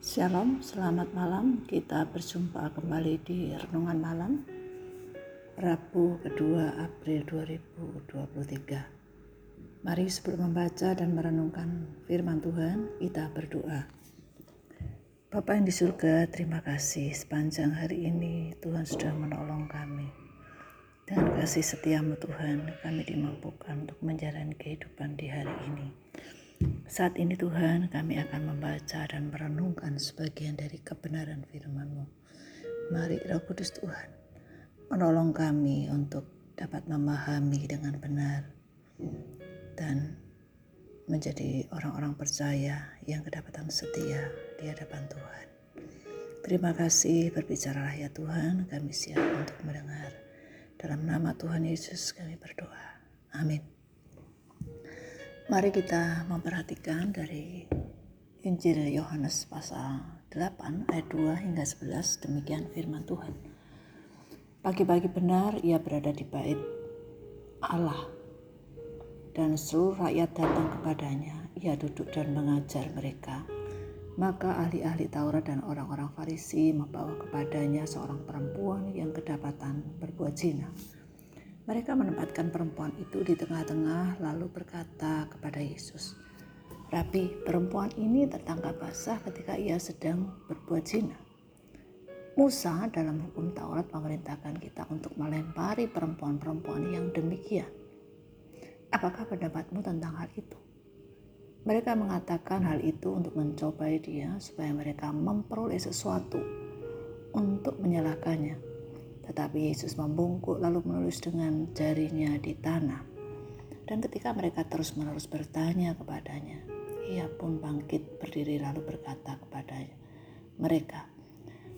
Shalom, selamat malam. Kita berjumpa kembali di Renungan Malam Rabu kedua April 2023. Mari sebelum membaca dan merenungkan firman Tuhan, kita berdoa. Bapa yang di surga, terima kasih sepanjang hari ini Tuhan sudah menolong kami. Dengan kasih setiamu Tuhan, kami dimampukan untuk menjalani kehidupan di hari ini. Saat ini Tuhan kami akan membaca dan merenungkan sebagian dari kebenaran firman-Mu. Mari Roh Kudus Tuhan menolong kami untuk dapat memahami dengan benar dan menjadi orang-orang percaya yang kedapatan setia di hadapan Tuhan. Terima kasih berbicaralah ya Tuhan, kami siap untuk mendengar. Dalam nama Tuhan Yesus kami berdoa. Amin. Mari kita memperhatikan dari Injil Yohanes pasal 8 ayat 2 hingga 11 demikian firman Tuhan. Pagi-pagi benar ia berada di bait Allah dan seluruh rakyat datang kepadanya. Ia duduk dan mengajar mereka. Maka ahli-ahli Taurat dan orang-orang Farisi membawa kepadanya seorang perempuan yang kedapatan berbuat zina mereka menempatkan perempuan itu di tengah-tengah lalu berkata kepada Yesus, Rabi, perempuan ini tertangkap basah ketika ia sedang berbuat zina. Musa dalam hukum Taurat memerintahkan kita untuk melempari perempuan-perempuan yang demikian. Apakah pendapatmu tentang hal itu? Mereka mengatakan hal itu untuk mencobai dia supaya mereka memperoleh sesuatu untuk menyalahkannya. Tetapi Yesus membungkuk lalu menulis dengan jarinya di tanah. Dan ketika mereka terus-menerus bertanya kepadanya, ia pun bangkit berdiri lalu berkata kepadanya, mereka,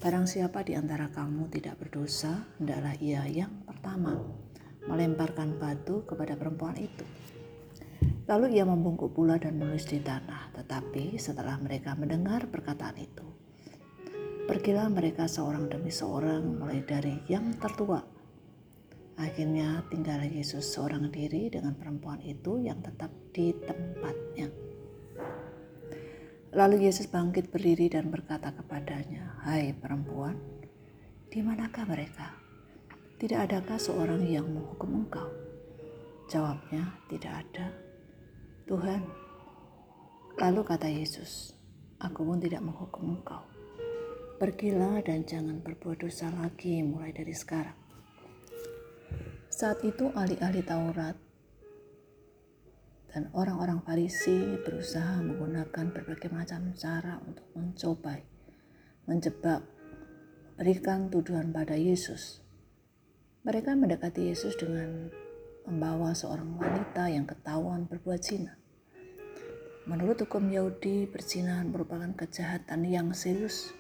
barang siapa di antara kamu tidak berdosa, hendaklah ia yang pertama melemparkan batu kepada perempuan itu. Lalu ia membungkuk pula dan menulis di tanah. Tetapi setelah mereka mendengar perkataan itu, Pergilah mereka seorang demi seorang mulai dari yang tertua. Akhirnya tinggal Yesus seorang diri dengan perempuan itu yang tetap di tempatnya. Lalu Yesus bangkit berdiri dan berkata kepadanya, Hai perempuan, di manakah mereka? Tidak adakah seorang yang menghukum engkau? Jawabnya, tidak ada. Tuhan, lalu kata Yesus, aku pun tidak menghukum engkau. Pergilah dan jangan berbuat dosa lagi mulai dari sekarang. Saat itu ahli-ahli Taurat dan orang-orang Farisi berusaha menggunakan berbagai macam cara untuk mencobai, menjebak, berikan tuduhan pada Yesus. Mereka mendekati Yesus dengan membawa seorang wanita yang ketahuan berbuat zina. Menurut hukum Yahudi, perzinahan merupakan kejahatan yang serius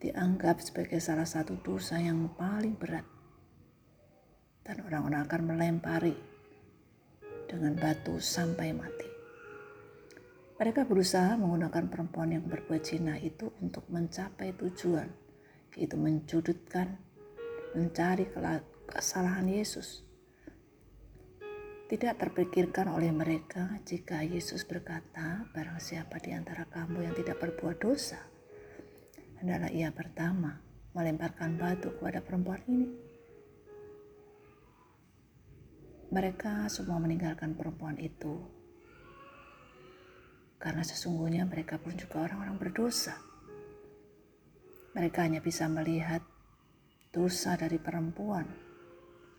dianggap sebagai salah satu dosa yang paling berat. Dan orang-orang akan melempari dengan batu sampai mati. Mereka berusaha menggunakan perempuan yang berbuat zina itu untuk mencapai tujuan, yaitu menjudutkan, mencari kesalahan Yesus. Tidak terpikirkan oleh mereka jika Yesus berkata, barang siapa di antara kamu yang tidak berbuat dosa, adalah ia pertama melemparkan batu kepada perempuan ini. Mereka semua meninggalkan perempuan itu karena sesungguhnya mereka pun juga orang-orang berdosa. Mereka hanya bisa melihat dosa dari perempuan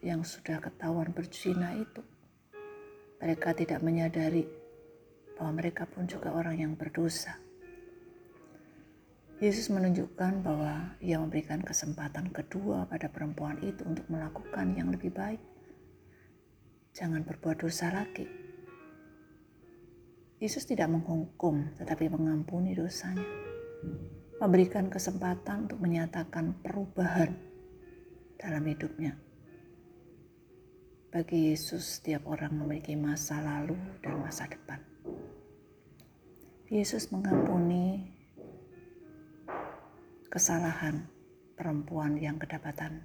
yang sudah ketahuan berzina itu. Mereka tidak menyadari bahwa mereka pun juga orang yang berdosa. Yesus menunjukkan bahwa ia memberikan kesempatan kedua pada perempuan itu untuk melakukan yang lebih baik. Jangan berbuat dosa lagi. Yesus tidak menghukum tetapi mengampuni dosanya. Memberikan kesempatan untuk menyatakan perubahan dalam hidupnya. Bagi Yesus, setiap orang memiliki masa lalu dan masa depan. Yesus mengampuni kesalahan perempuan yang kedapatan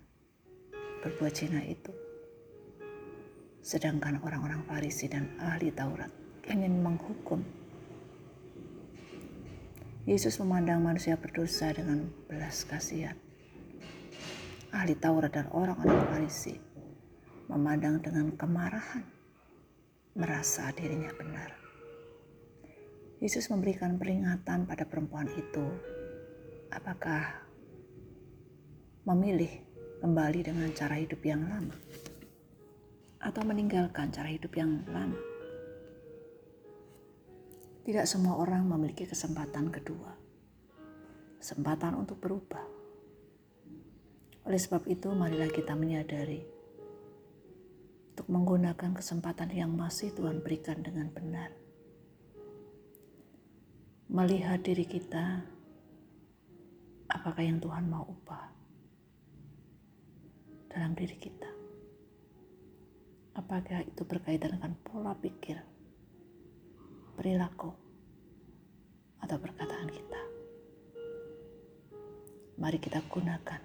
berbuat zina itu. Sedangkan orang-orang Farisi dan ahli Taurat ingin menghukum Yesus memandang manusia berdosa dengan belas kasihan. Ahli Taurat dan orang-orang Farisi memandang dengan kemarahan, merasa dirinya benar. Yesus memberikan peringatan pada perempuan itu, apakah memilih kembali dengan cara hidup yang lama atau meninggalkan cara hidup yang lama. Tidak semua orang memiliki kesempatan kedua, kesempatan untuk berubah. Oleh sebab itu, marilah kita menyadari untuk menggunakan kesempatan yang masih Tuhan berikan dengan benar. Melihat diri kita, apakah yang Tuhan mau ubah dalam diri kita. Apakah itu berkaitan dengan pola pikir, perilaku, atau perkataan kita. Mari kita gunakan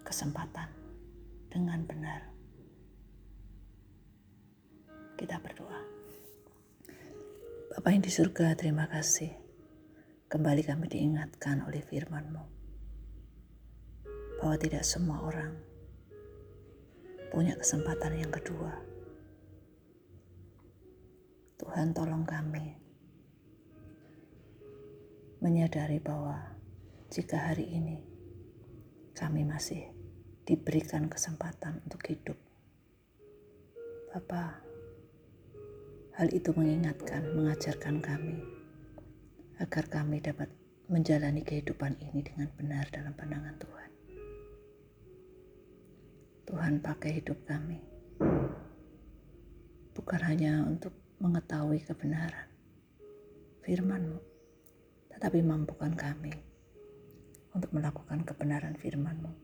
kesempatan dengan benar. Kita berdoa. Bapak yang di surga, terima kasih. Kembali kami diingatkan oleh firman-Mu bahwa tidak semua orang punya kesempatan yang kedua Tuhan tolong kami menyadari bahwa jika hari ini kami masih diberikan kesempatan untuk hidup. Bapa, hal itu mengingatkan, mengajarkan kami agar kami dapat menjalani kehidupan ini dengan benar dalam pandangan Tuhan. Tuhan pakai hidup kami bukan hanya untuk mengetahui kebenaran firman-Mu, tetapi mampukan kami untuk melakukan kebenaran firman-Mu.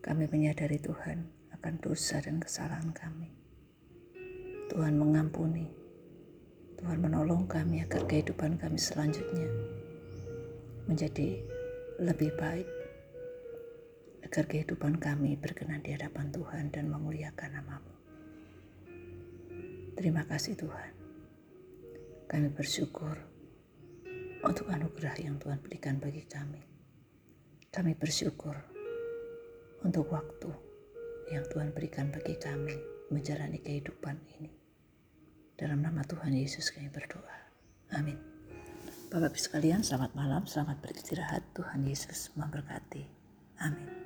Kami menyadari Tuhan akan dosa dan kesalahan kami. Tuhan mengampuni, Tuhan menolong kami agar kehidupan kami selanjutnya menjadi lebih baik agar kehidupan kami berkenan di hadapan Tuhan dan memuliakan namamu. Terima kasih Tuhan. Kami bersyukur untuk anugerah yang Tuhan berikan bagi kami. Kami bersyukur untuk waktu yang Tuhan berikan bagi kami menjalani kehidupan ini. Dalam nama Tuhan Yesus kami berdoa. Amin. Bapak Ibu sekalian, selamat malam, selamat beristirahat. Tuhan Yesus memberkati. Amin.